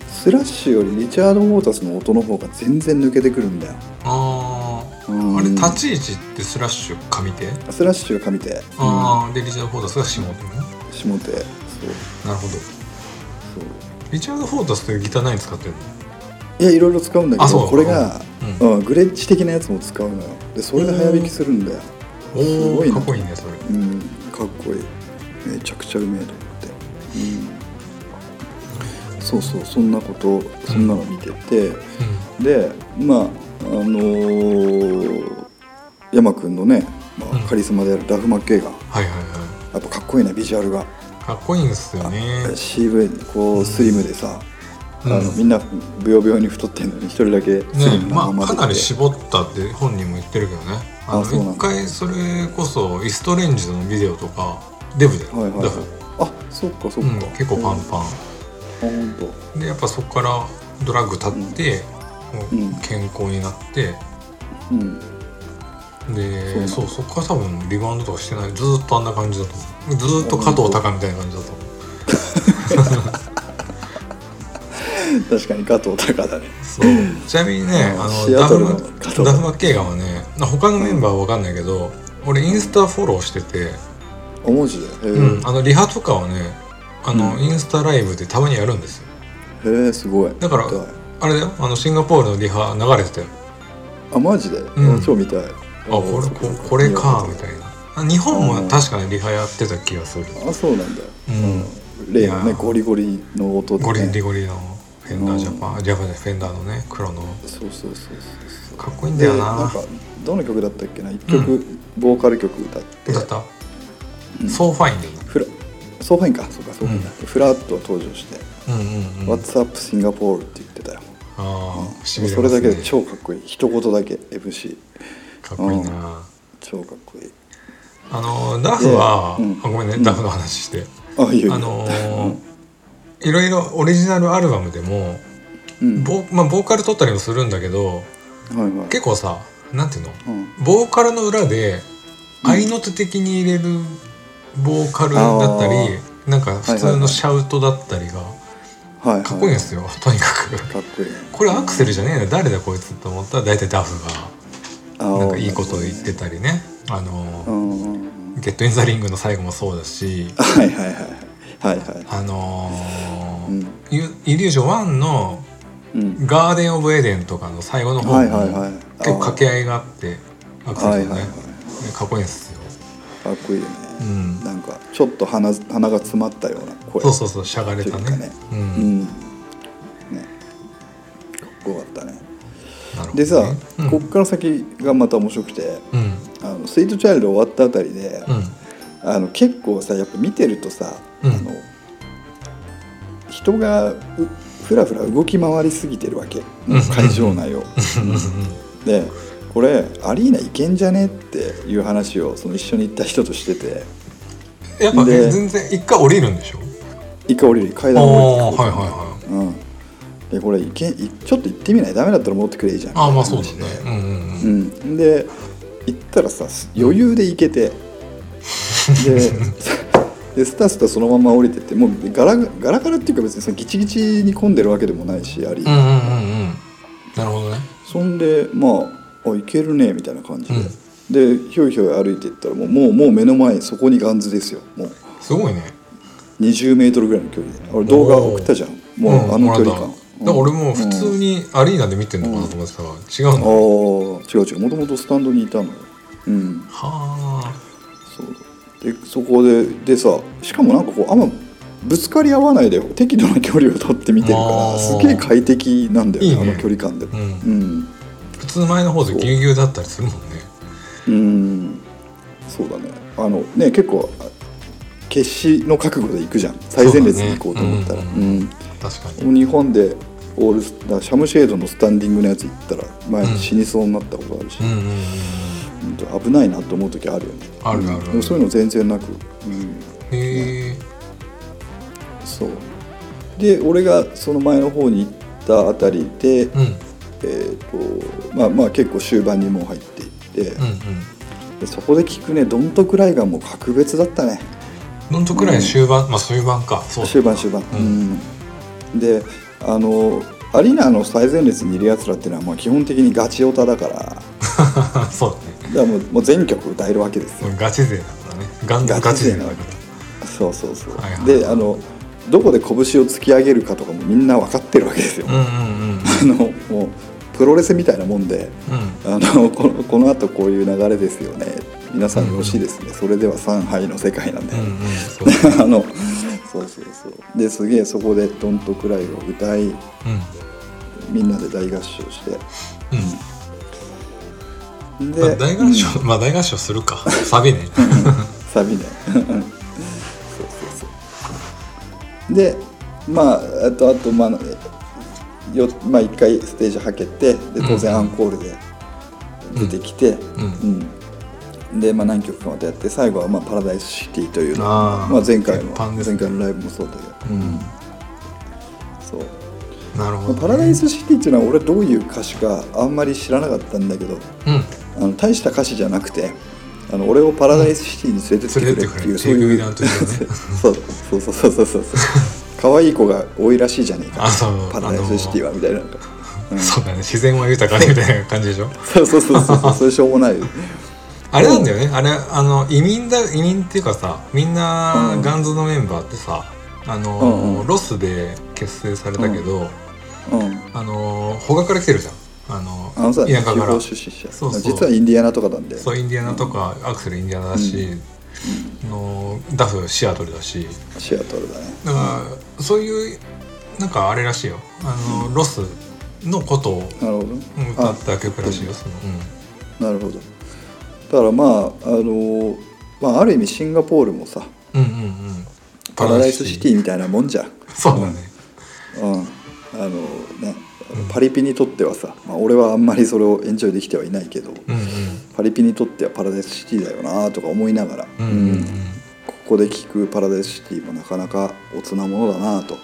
スラッシュよりリチャード・ウォータスの音の方が全然抜けてくるんだよ、ああ、うん。あれ立ち位置ってスラッシュ上手スラッシュが神手、ああでリチャード・フォータスが下手ね下手。そう。なるほどリチャード・フォータスというギター何使ってるのいやいろいろ使うんだけどこれが、ううんグレッジ的なやつも使うのよ。でそれで早弾きするんだよおすごいかっこいいねそれ。うんかっこいい。めちゃくちゃうめえと思って、うん、そうそうそんなことそんなの見てて、でまああのー山くんのね、まあうん。カリスマであるダフ・マッケイガンはいはいはやっぱかっこいいねビジュアルが、いかっこいいんですよね。渋いこうスリムでさ、うん。あのみんなブヨブヨに太ってんのに一人だけスリねムなまあかなり絞ったって本人も言ってるけどね。一回それこそイストレンジのビデオとかデブで、はいはいはい。ダフあそっかそっうんか、結構パンパあ本当ンでやっぱそこからドラッグ立って、うん。健康になってうんでそそううそこから多分リバウンドとかしてない。ずーっとあんな感じだと思う。ずーっと加藤隆みたいな感じだと思う。確かに加藤隆だね。そう。ちなみにねうん。あののダフマダフマッケイガンはね他のメンバーは分かんないけど、俺インスタフォローしてて、お文字で？うん、あのリハとかをねあの、うん。インスタライブでたまにやるんですよ。へえすごい。だからあれだよ。あのシンガポールのリハ流れてたよ。あマジで、ん。超見たいああこれここれかみたいな。あ日本も確かにリハやってた気がする。あそうなんだ。よ、うん。例のねゴリゴリの音で、ね、ゴリリゴリのフェンダージャパン。ジャパンでフェンダーのね黒の。そうそうそうそうかっこいいんでだよな。なんかどの曲だったっけな？一曲、ボーカル曲歌って。だった、 So Fine だよねフラ So Fine か。そうか So Fine だ、ダフ登場して。うんうん「うん。What's up Singapore」って言ってたよ、ああうそれだけで超かっこいい。一言だけ MC かっこいいな、超かっこいい。あのダフは、でうん。あごめんね、うん。ダフの話して。あいのーいろいろオリジナルアルバムでもうん。ボ,、まあ、ボーカル取ったりもするんだけどはいはい。結構さなんていうの？うん。ボーカルの裏で合いの手的に入れるボーカルだったり、あなんか普通のシャウトだったりがはいはい。かっこいいんですよ、とにかく。かっこいい。ねこれアクセルじゃねえな誰だこいつと思った？ら大体ダフあがなんかいいことを言ってたりね。あのう、んゲット・イン・ザ・リングの最後もそうだし。はいはいはい。はいはい。はいあのーうん。イイリュージョン1のうん。ガーデン・オブ・エデンとかの最後の方もはいはいはい。結構掛け合いがあってアクセルがね、はいはいはい。かっこいいんですよ、かっこいいよね、うん、なんかちょっと鼻鼻が詰まったような声そうそうそうしゃがれたね。というかね。う、うんん。ね。かっこよかったねでさ、うん。こっから先がまた面白くてうん。あのスイートチャイルド終わったあたりで、うん。あの結構さやっぱ見てるとさ、うん。あの人がうふらふら動き回りすぎてるわけ。うん。会場内を。でこれアリーナ行けんじゃねっていう話をその一緒に行った人としてて。やっぱで全然一回降りるんでしょ？一回降りる。階段降りてくる。はいはいはい。うん、でこれいけいちょっと行ってみない？ダメだったら戻ってくれいいじゃん。ああまあそうだね。うんうんうん。うん、で行ったらさ余裕で行けて、ででスタスタそのまま降りてってもうガラガラガラっていうか別にそのギチギチに混んでるわけでもないしあり、うんうんうんうん。なるほどね。そんでまああ行けるねみたいな感じで、でひょいひょい歩いていったらもうもうもう目の前そこにガンズですよ。もう。すごいね。20メートルぐらいの距離で。俺動画送ったじゃん。もうあの距離感、だから俺もう普通にアリーナで見てんのかなと思ってたら違うああの違う違う。もともとスタンドにいたのよ。うん。はあ。そう。でそこででさしかもなんかこうあんまぶつかり合わないで適度な距離を取って見てるかあらーすげえ快適なんだよねいいね。あの距離感で。うん。うん。普通前の方でぎゅうぎゅうだったりするもんね。うん。そうだね。あのね結構あ決死の覚悟で行くじゃん。最前列に行こうと思ったら。う,、そうだね。うん。確かに。日本でオールシャムシェードのスタンディングのやつ行ったら前うん。死にそうになったことあるし、うん危ないなと思う時あるよね。あるあるそういうの全然なく、うん、へえ。そう。で俺がその前の方に行ったあたりで、うん。うんえーとまあまあ結構終盤にもう入っていって、うんでそこで聞くねどんとくらいがもう格別だったね。どんとくらい終盤、まあ終盤か。そうだ終盤終盤、ううんん。であのアリーナの最前列にいるやつらっていうのはまあ基本的にガチオタだから。だ かそうだね。らもうもう全曲歌えるわけですよ。ガチ勢だからね。ガンガガチ勢なわけそうそうそう、はいはい。であのどこで拳を突き上げるかとかもみんな分かってるわけですよ、うんうんうんあのもうプロレスみたいなもんで。うん。あのこのこの後こういう流れですよね。み皆さんよろしいですね、それでは上海の世界なんだよ、うん。うん あのそうそうそう。ですげえそこで「ドントクライ」を歌いうん。みんなで大合唱して。うん。で、まあ、大合唱、まあ大合唱するか。サビね。サビね。そうそうそう。でまああとあとまあよまあ一回ステージはけてで当然アンコールで出てきて、うんで、まあ、何曲かまたやって最後は、まあ「パラダイスシティ」というまあ、前回の前回のライブもそうだけど、うん。そう。なるほど、ね、まあパラダイスシティっていうのは俺どういう歌詞かあんまり知らなかったんだけどうん。あの大した歌詞じゃなくてあの俺をパラダイスシティに連れてってくれっていう、連れてってくれそういうね。そう。そうそうそうそうそう。可愛い子が多いらしいじゃねえか。あそう。パラダイスシティはみたいな。うんそうだね。自然は豊かでみたいな感じでしょ。そ うそうそうそうそう。それしょうもないあれなんだよね。あれあの移民だ移民っていうかさみんなうん。ガンズのメンバーってさあの、うんうん。ロスで結成されたけど、うん。あの他から来てるじゃん。あのあのさ田舎から。そうそう。実はインディアナとかなんでそうインディアナとか、アクセルインディアナだし、あのダフシアトルだし。シアトルだね。だからそういうなんかあれらしいよ。あの、ロスのことを歌った曲らしいよその、なるほどだからまああのまあある意味シンガポールもさうん、うんうん。うん Paradise City みたいなもんじゃん。そうだね、うん、あのねパリピにとってはさ、まあ、俺はあんまりそれをエンジョイできてはいないけど、うんパリピにとっては Paradise City だよなとか思いながら、うんうんうん。ここで聴くパラダイスシティもなかなかおつなものだなと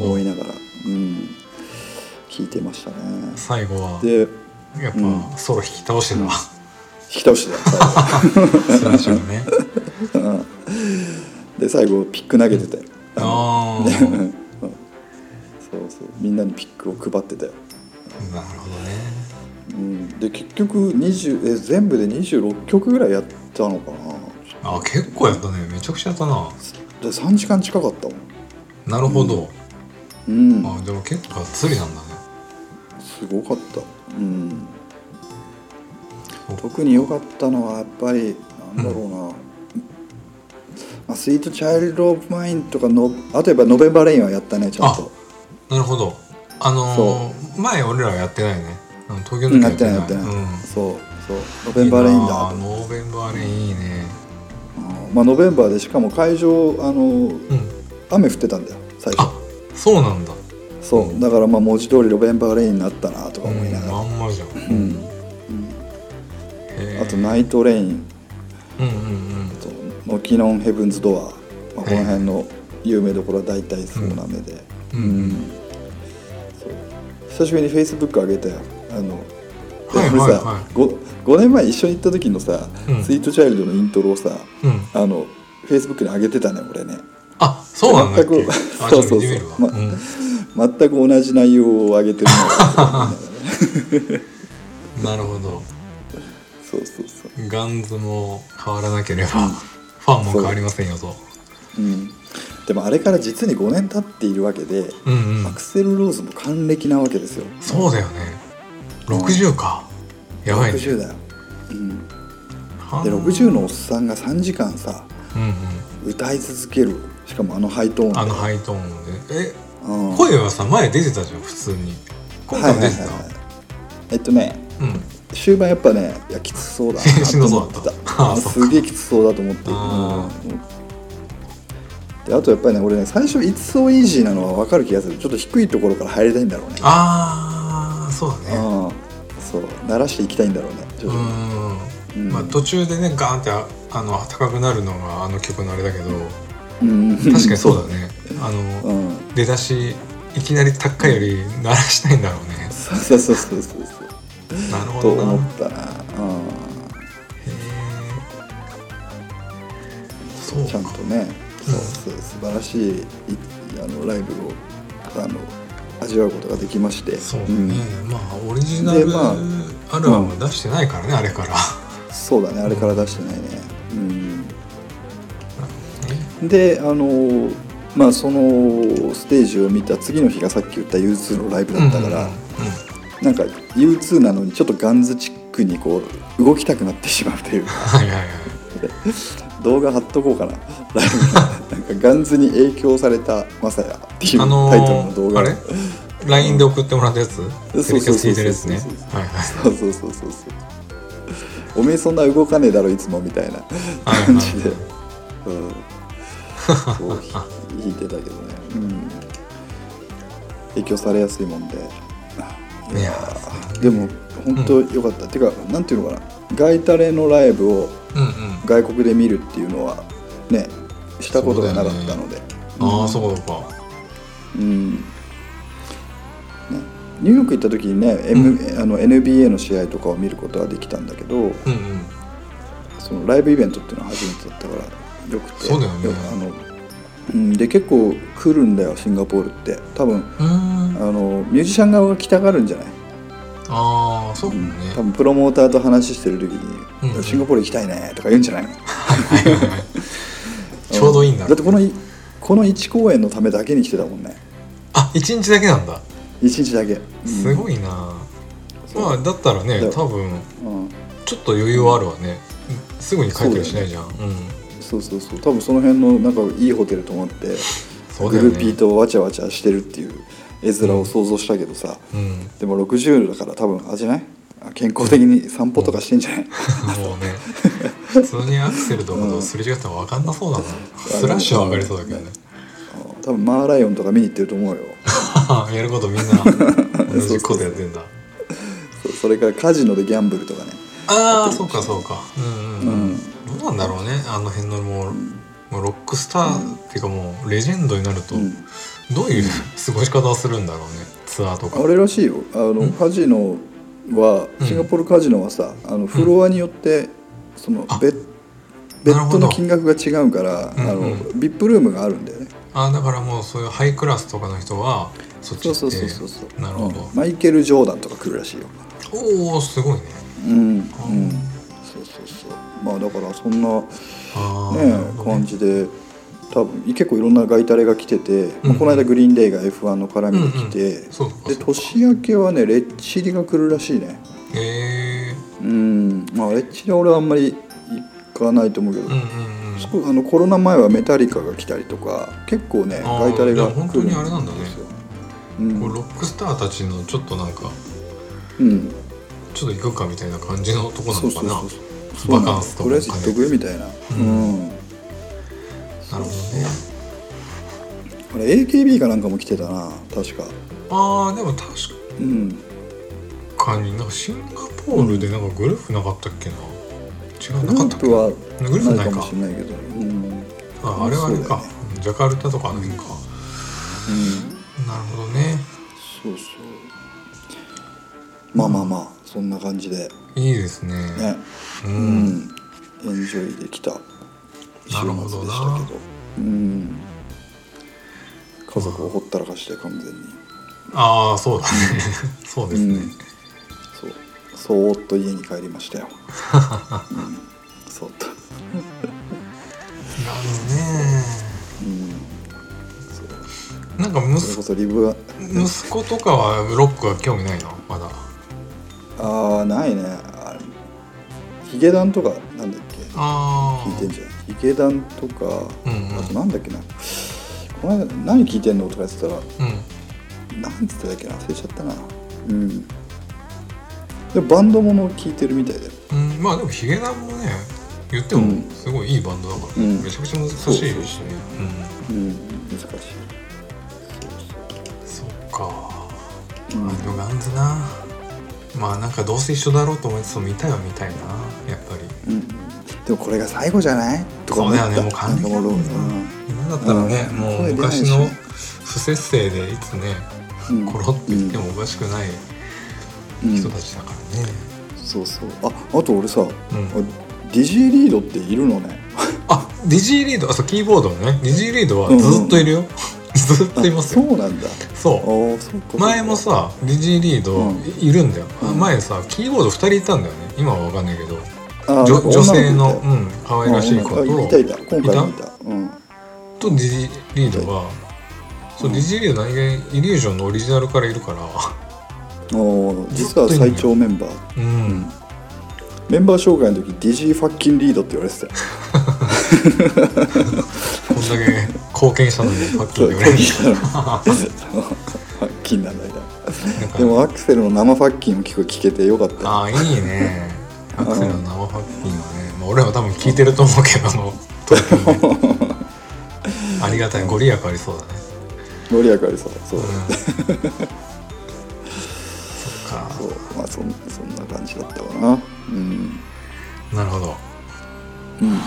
思いながら、うん、聞いてましたね。最後はでやっぱソロ引き倒してた、引き倒してた最後スラッシュがね。で最後ピック投げてたよ。ああ そうそう。みんなにピックを配ってたよ。なるほどね。うん、で結局20え全部で26曲ぐらいやったのかな。あ結構やったね。めちゃくちゃやったな。で3時間近かったもん。なるほど、うん。あでも結構がっつりなんだね。すごかった。うん特に良かったのはやっぱりなんだろうな、まあ、スイートチャイルド・オブ・マインとかのあとやっぱノベンバー・レインはやったねちゃんと。なるほど。あのー前俺らはやってないね。東京うんやってないやってない、うん。そうそう。 November Rain だ。あ November Rain いいね。うんまあ November でしかも会場あのうん。雨降ってたんだよ最初。あそうなんだ。そう。だからまあ文字通り November Rain になったなとか思いながら、まんまじゃん、うんあと Nightrain うんうんうん。あと Knockin' on Heaven's Door、まあ、この辺の有名どころは大体総なめで、うん。う久しぶりにフェイスブック上げたよ。あのではい俺さ、はい。はい 5, 5年前一緒に行った時のさ、うん。スイートチャイルドのイントロをさうん。あのフェイスブックに上げてたね俺ね。あそうなんだっけ？全くあそうそうそう。まうん。全く同じ内容を上げてるな なるほどそうそうそう。ガンズも変わらなければ、ファンも変わりませんよと。うん。でもあれから実に5年経っているわけで、うんうん。アクセル・ローズも還暦なわけですよ。そうだよね。60か。やばいね。60だよ、うん、はで60のおっさんが3時間さうんうん。歌い続ける。しかもあのハイトーンで。あのハイトーンで。えうん。声はさ前出てたじゃん普通に。今回も出てた、はいはいはいはい。えっとねうん終盤やっぱねいやきつそうだなとそうだった。思ってたすげえきつそうだと思って。あうん。であとやっぱりね俺ね最初「It's so easy」なのは分かる気がする。ちょっと低いところから入りたいんだろうね。ああそうだね。うん。そう。鳴らしていきたいんだろうね。徐う々に。ん、うん。まあ途中でねガーンってああの高くなるのがあの曲のあれだけどうん。確かにそうだね。あの、うん。出だしいきなり高いより鳴らしたいんだろうね。そうそうそうそうそうと思ったなうん。ちゃんとねそう。そう素晴らしいいあのライブをあの味わうことができまして。そうだね、ん。まあオリジナルでまあアルバムは出してないからね、あれから。そうだねあれから出してないね。うん。であのまあそのステージを見た次の日がさっき言った U2 のライブだったから、うんうんなんか U2 なのにちょっとガンズチックにこう動きたくなってしまうという。かはいはいはい。動画貼っとこうかな。ライブなんかガンズに影響されたマサヤっていうタイトルの動画。ー、あれ ?LINE で送ってもらったやつ？そうテレキャス聞いてるやつね。そうそうそうはいはい。そうそうそうそう。そうおめえそんな動かねえだろいつもみたいなはい感じで、うん、そうひ弾いてたけどね、うん、影響されやすいもんでいやでも本当よかった、てかなんていうのかな。ガイタレのライブをうんうん。外国で見るっていうのはねしたことがなかったので。ああそうかうん。ね、ニューヨーク行った時にね、M あの NBA の試合とかを見ることはできたんだけどうんうん。そのライブイベントっていうのは初めてだったからよくて。そうだよね。あのうん、で結構来るんだよシンガポールって。多分あのミュージシャン側が来たがるんじゃない、ああそうかもね多分プロモーターと話してる時に、うん。シンガポール行きたいね」とか言うんじゃない？の ちょうどいいんだ。だってこのいこの1公演のためだけに来てたもんね。あ一日だけなんだ。1日だけ、うん。すごいな、まあだったらねだ多分うん、ちょっと余裕はあるわね。すぐに帰ったりしないじゃんうんそうそうそう。多分その辺のなんかいいホテル泊まって、ね。ルーピーとわちゃわちゃしてるっていう絵面を想像したけどさ、うん。でも60だから多分あれじゃない？あ健康的に散歩とかしてんじゃない、もうね普通にアクセルとかとすれ違ったら分かんなそうだな、スラッシュは上がりそうだけどね。多分マーライオンとか見に行ってると思うよ。やることみんな。同じことやってんだ。そうそれからカジノでギャンブルとかね。ああそうかそうか。うんうん、うんなんだろうね。あの辺のもう,、もうロックスターっていうかもうレジェンドになると、うん。どういう過ごし方をするんだろうね。ツアーとか。あれらしいよ。あのカジノはうん。シンガポールカジノはさあのフロアによってそのあベッベッドの金額が違うからあうんうん。の VIP ルームがあるんだよね。あだからもうそういうハイクラスとかの人はそっちそう行って。そうそうそうそうなるほど、うん。マイケル・ジョーダンとか来るらしいよ。おおすごいね。うんうん。そうそうそうまあだからそんなね感じで多分結構いろんなガイタレが来てて、まあうん。この間グリーンデーが F1 の絡みで来て、うんうんそうかでそうか年明けはねレッチリが来るらしいね。へえうん。まあレッチリは俺はあんまり行かないと思うけど、うんうんうん。そうあのコロナ前はメタリカが来たりとか結構ねガイタレがじゃあ本当にあれなんだね。ですよ。うん。こうロックスターたちのちょっとなんかうん。ちょっと行くかみたいな感じのとこなそうそうのかなそうそうバカンスとかとりあえず行っとくみたいな。うん、なるほどね。あれ AKB かなんかも来てたな確か。ああでも確うん。かになんかシンガポールでなんかグループなかったっけな？違うグルなかったっけープはグループないか。もしれないけど。うん、ああれはあれか、ね。ジャカルタとかあの辺か、うん、なるほどね。そうそう。まあまあまあそんな感じで。いいですね。ね。う、うん。んエンジョイできた。週末でしたけど。うん。家族をほったらかして完全に。ああそうだね。そうですね、うん。そう。そーっと家に帰りましたよ、うん、そーっとなるほどね。うん。なんか息そリブは息子とかはロックは興味ないの？まだああないね。あヒゲダンとかなんだっけ？ああ聞いてんじゃん。ヒゲダンとか、うんうん。あとなんだっけな？この間何聞いてんのとか言ってたらうん。なんつってたっけな？忘れちゃったな。うん。でもバンドもの聞いてるみたいだよ。うん、まあでもヒゲダンもね言ってもうん。すごいいいバンドだから、うん。めちゃくちゃ難しいしね。そうそうう。ん。うん。難しい。そっか、うん。ガンズなまあなんかどうせ一緒だろうと思いつつ見たいは見たいなやっぱり。うん。でもこれが最後じゃない？とかそうだよねもう完璧だもん今だったらね、うん。もう昔のね不節制でいつねうん。コロって言ってもおかしくないうん。人たちだからね、そうそう。ああと俺さ、ん。あディジーリードっているのね。あディジーリード？あそうキーボードのね。ディジーリードはずっといるよ、ずっといますよ。そうなんだ。そう。前もさディジーリードうん。いるんだよ、うん。前さキーボード2人いたんだよね。今は分かんないけど。あ女女性の女うん可愛らしい子と。あいたいた。今回もいた。うん。とディジーリードはそうディジーリード何気にイリュージョンのオリジナルからいるから。お実は最長メンバー。うん、メンバー紹介の時 DG ファッキンリードって言われてたよ こんだけ貢献したのにファッキンで言われる。ファッキンなんだみでもアクセルの生ファッキンを聞く聞けてよかった。よああいいね。アクセルの生ファッキンはね、まあ、俺らも多分聞いてると思うけどあの東京でありがたい。ご利益ありそうだね。盛り上がりそう。そう、うん。そっか。そう。まあそんそんな感じだったかな。うん。なるほど。うん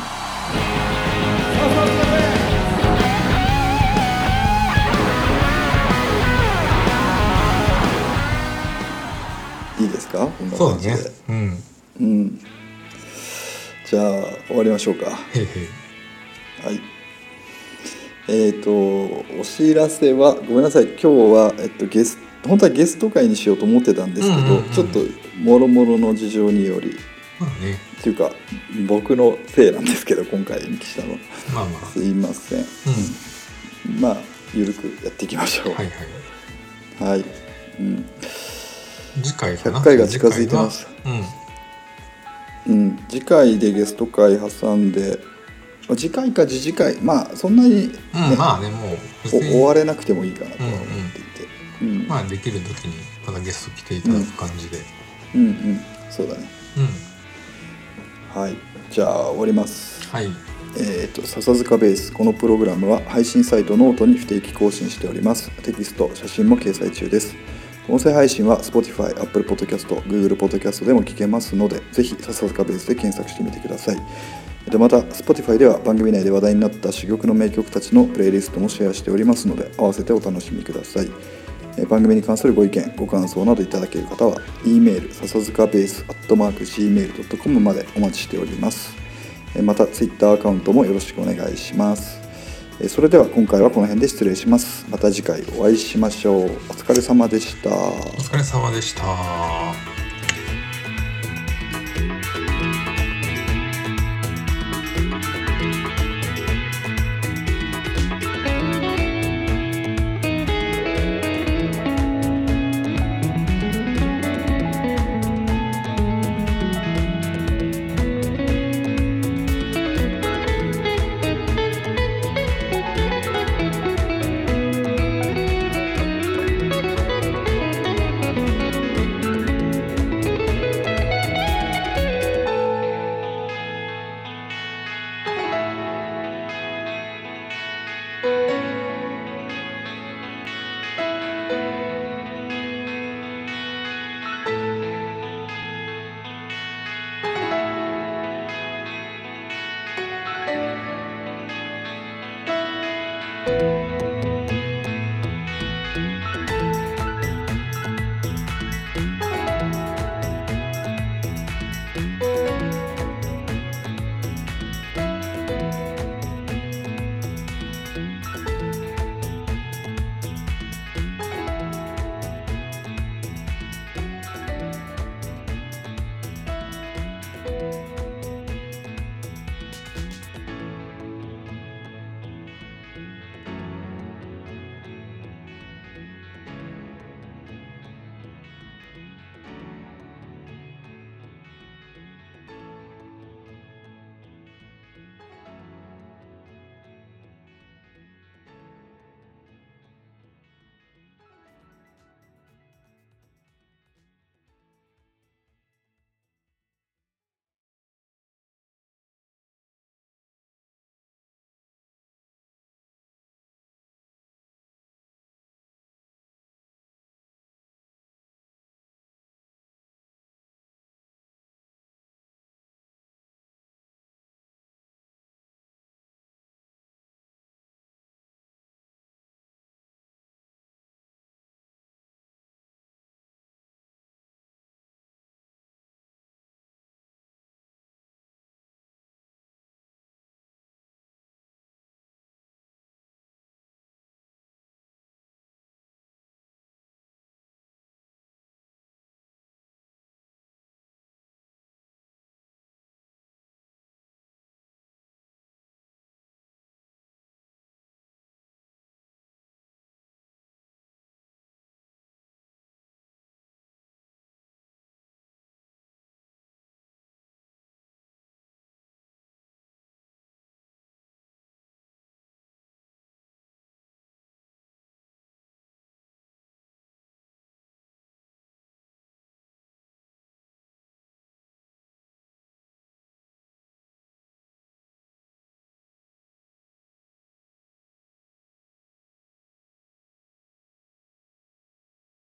いいですか？こんなそうだ感じで。ねうん。うん。じゃあ終わりましょうか。はい。えっ、とお知らせはごめんなさい。今日はえっとゲス本当はゲスト会にしようと思ってたんですけど、ちょっともろもろの事情により。まあね。っていうか僕のせいなんですけど今回に来たのまあまあ。すいません。うん。まあゆるくやっていきましょう。はいはい。はい。うん次回かな？100回が近づいてます。次回は？うん。うん。次回でゲスト会挟んで。まあ次回か次次回まあそんなに、ねうん、まあねもう終われなくてもいいかなとは思っていて、うんまあできる時にまたゲスト来ていただく感じで。うん。うん。そうだね。うん、はい。じゃあ終わります。はい。えっ、と笹塚ベースこのプログラムは配信サイトノートに不定期更新しております。テキスト写真も掲載中です音声配信は Spotify、Apple Podcast、Google Podcast でも聞けますのでぜひ笹塚ベースで検索してみてください。また Spotify では番組内で話題になった珠玉の名曲たちのプレイリストもシェアしておりますので合わせてお楽しみください。番組に関するご意見ご感想などいただける方は e メール笹塚ベースアットマーク gmail.com までお待ちしております。また Twitter アカウントもよろしくお願いします。それでは今回はこの辺で失礼します。また次回お会いしましょう。お疲れ様でした。お疲れ様でした「